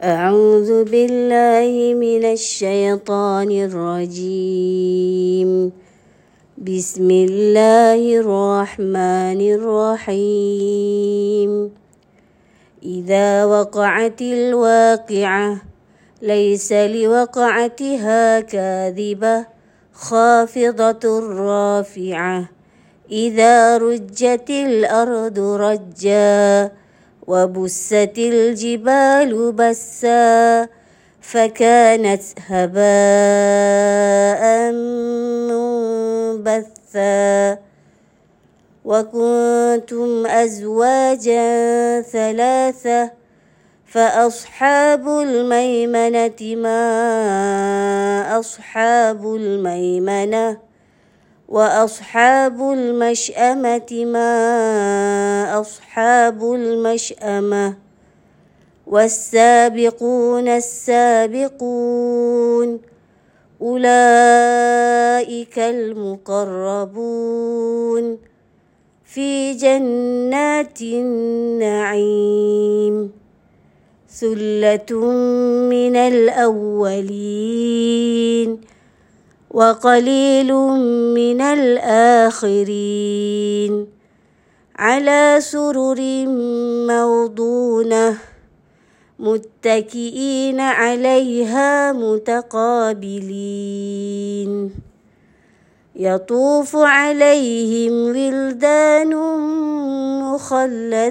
أعوذ بالله من الشيطان الرجيم. بسم الله الرحمن الرحيم. إذا وقعت الواقعة ليس لوقعتها كاذبة خافضة رافعة. إذا رجت الأرض رجا وبست الجبال بسا فكانت هباء منبثا وكنتم أزواجا ثلاثة فأصحاب الميمنة ما أصحاب الميمنة وأصحاب المشأمة ما أصحاب المشأمة والسابقون السابقون أولئك المقربون في جنات النعيم ثلة من الأولين وقليل من الآخرين. على سرر موضونة متكئين عليها متقابلين. يطوف عليهم ولدان مخلدون.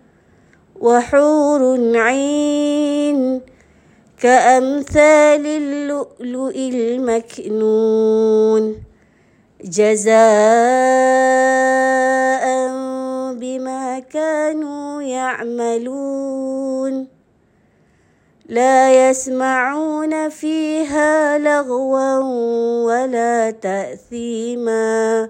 وحور عين كأمثال اللؤلؤ المكنون جزاء بما كانوا يعملون لا يسمعون فيها لغوا ولا تأثيما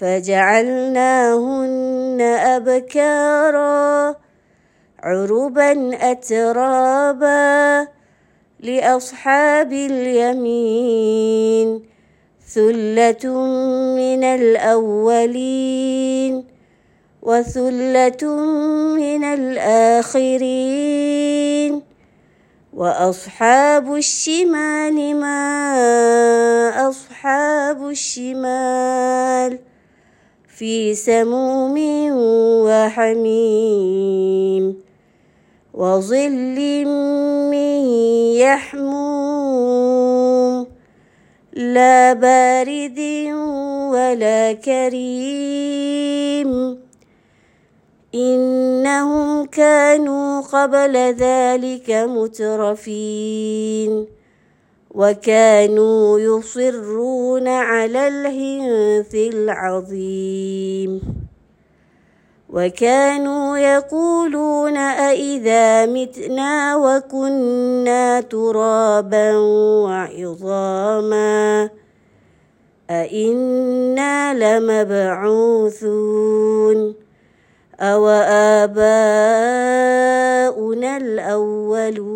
فجعلناهن أبكارا عربا أترابا لأصحاب اليمين ثلة من الأولين وثلة من الآخرين. وأصحاب الشمال ما أصحاب الشمال في سموم وحميم وظل من يحموم لا بارد ولا كريم إنهم كانوا قبل ذلك مترفين وكانوا يصرون على الهنث العظيم. وكانوا يقولون أئذا متنا وكنا ترابا وعظاما أئنا لمبعوثون. أوآباؤنا الأولون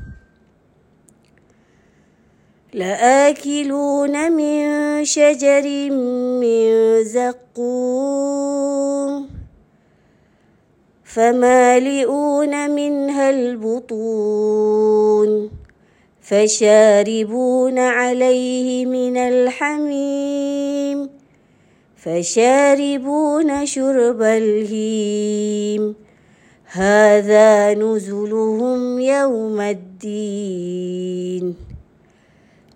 لآكلون من شجر من زقوم فمالئون منها البطون فشاربون عليه من الحميم فشاربون شرب الهيم. هذا نزلهم يوم الدين.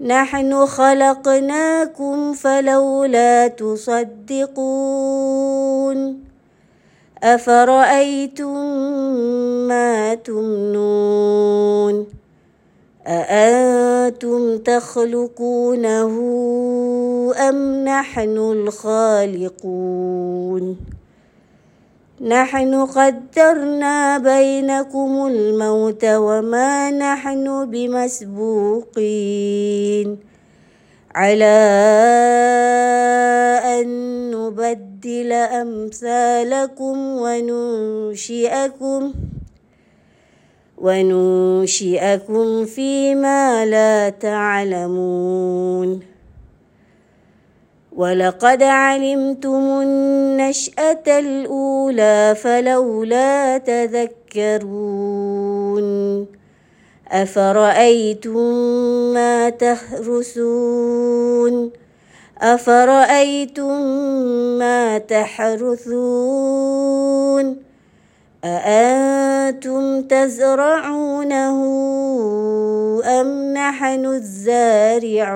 نحن خلقناكم فلولا تصدقون أفرأيتم ما تمنون أأنتم تخلقونه أم نحن الخالقون نحن قدرنا بينكم الموت وما نحن بمسبوقين. على أن نبدل أمثالكم وننشئكم وننشئكم فيما لا تعلمون. ولقد علمتم النشأة الأولى فلولا تذكرون أفرأيتم ما تهرسون أفرأيتم ما تحرثون أأنتم تزرعونه أم نحن الزارعون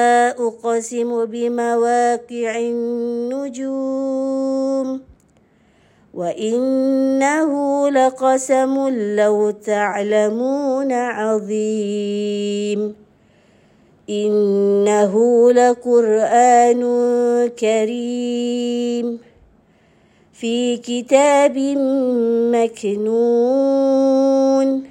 أقسم بمواقع النجوم وإنه لقسم لو تعلمون عظيم إنه لقرآن كريم في كتاب مكنون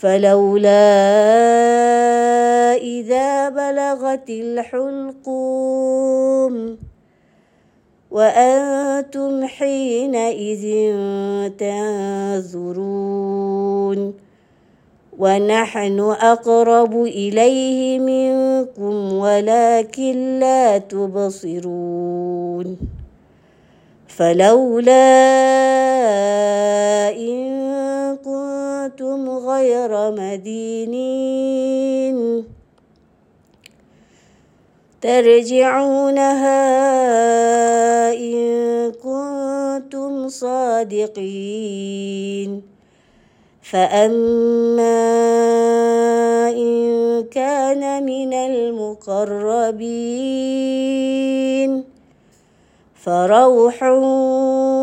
فلولا إذا بلغت الحلقوم وأنتم حينئذ تنظرون ونحن أقرب إليه منكم ولكن لا تبصرون فلولا إن كنتم غير مدينين. ترجعونها إن كنتم صادقين. فأما إن كان من المقربين فروح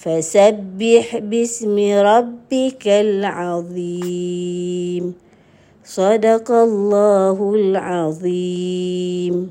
فسبح باسم ربك العظيم. صدق الله العظيم.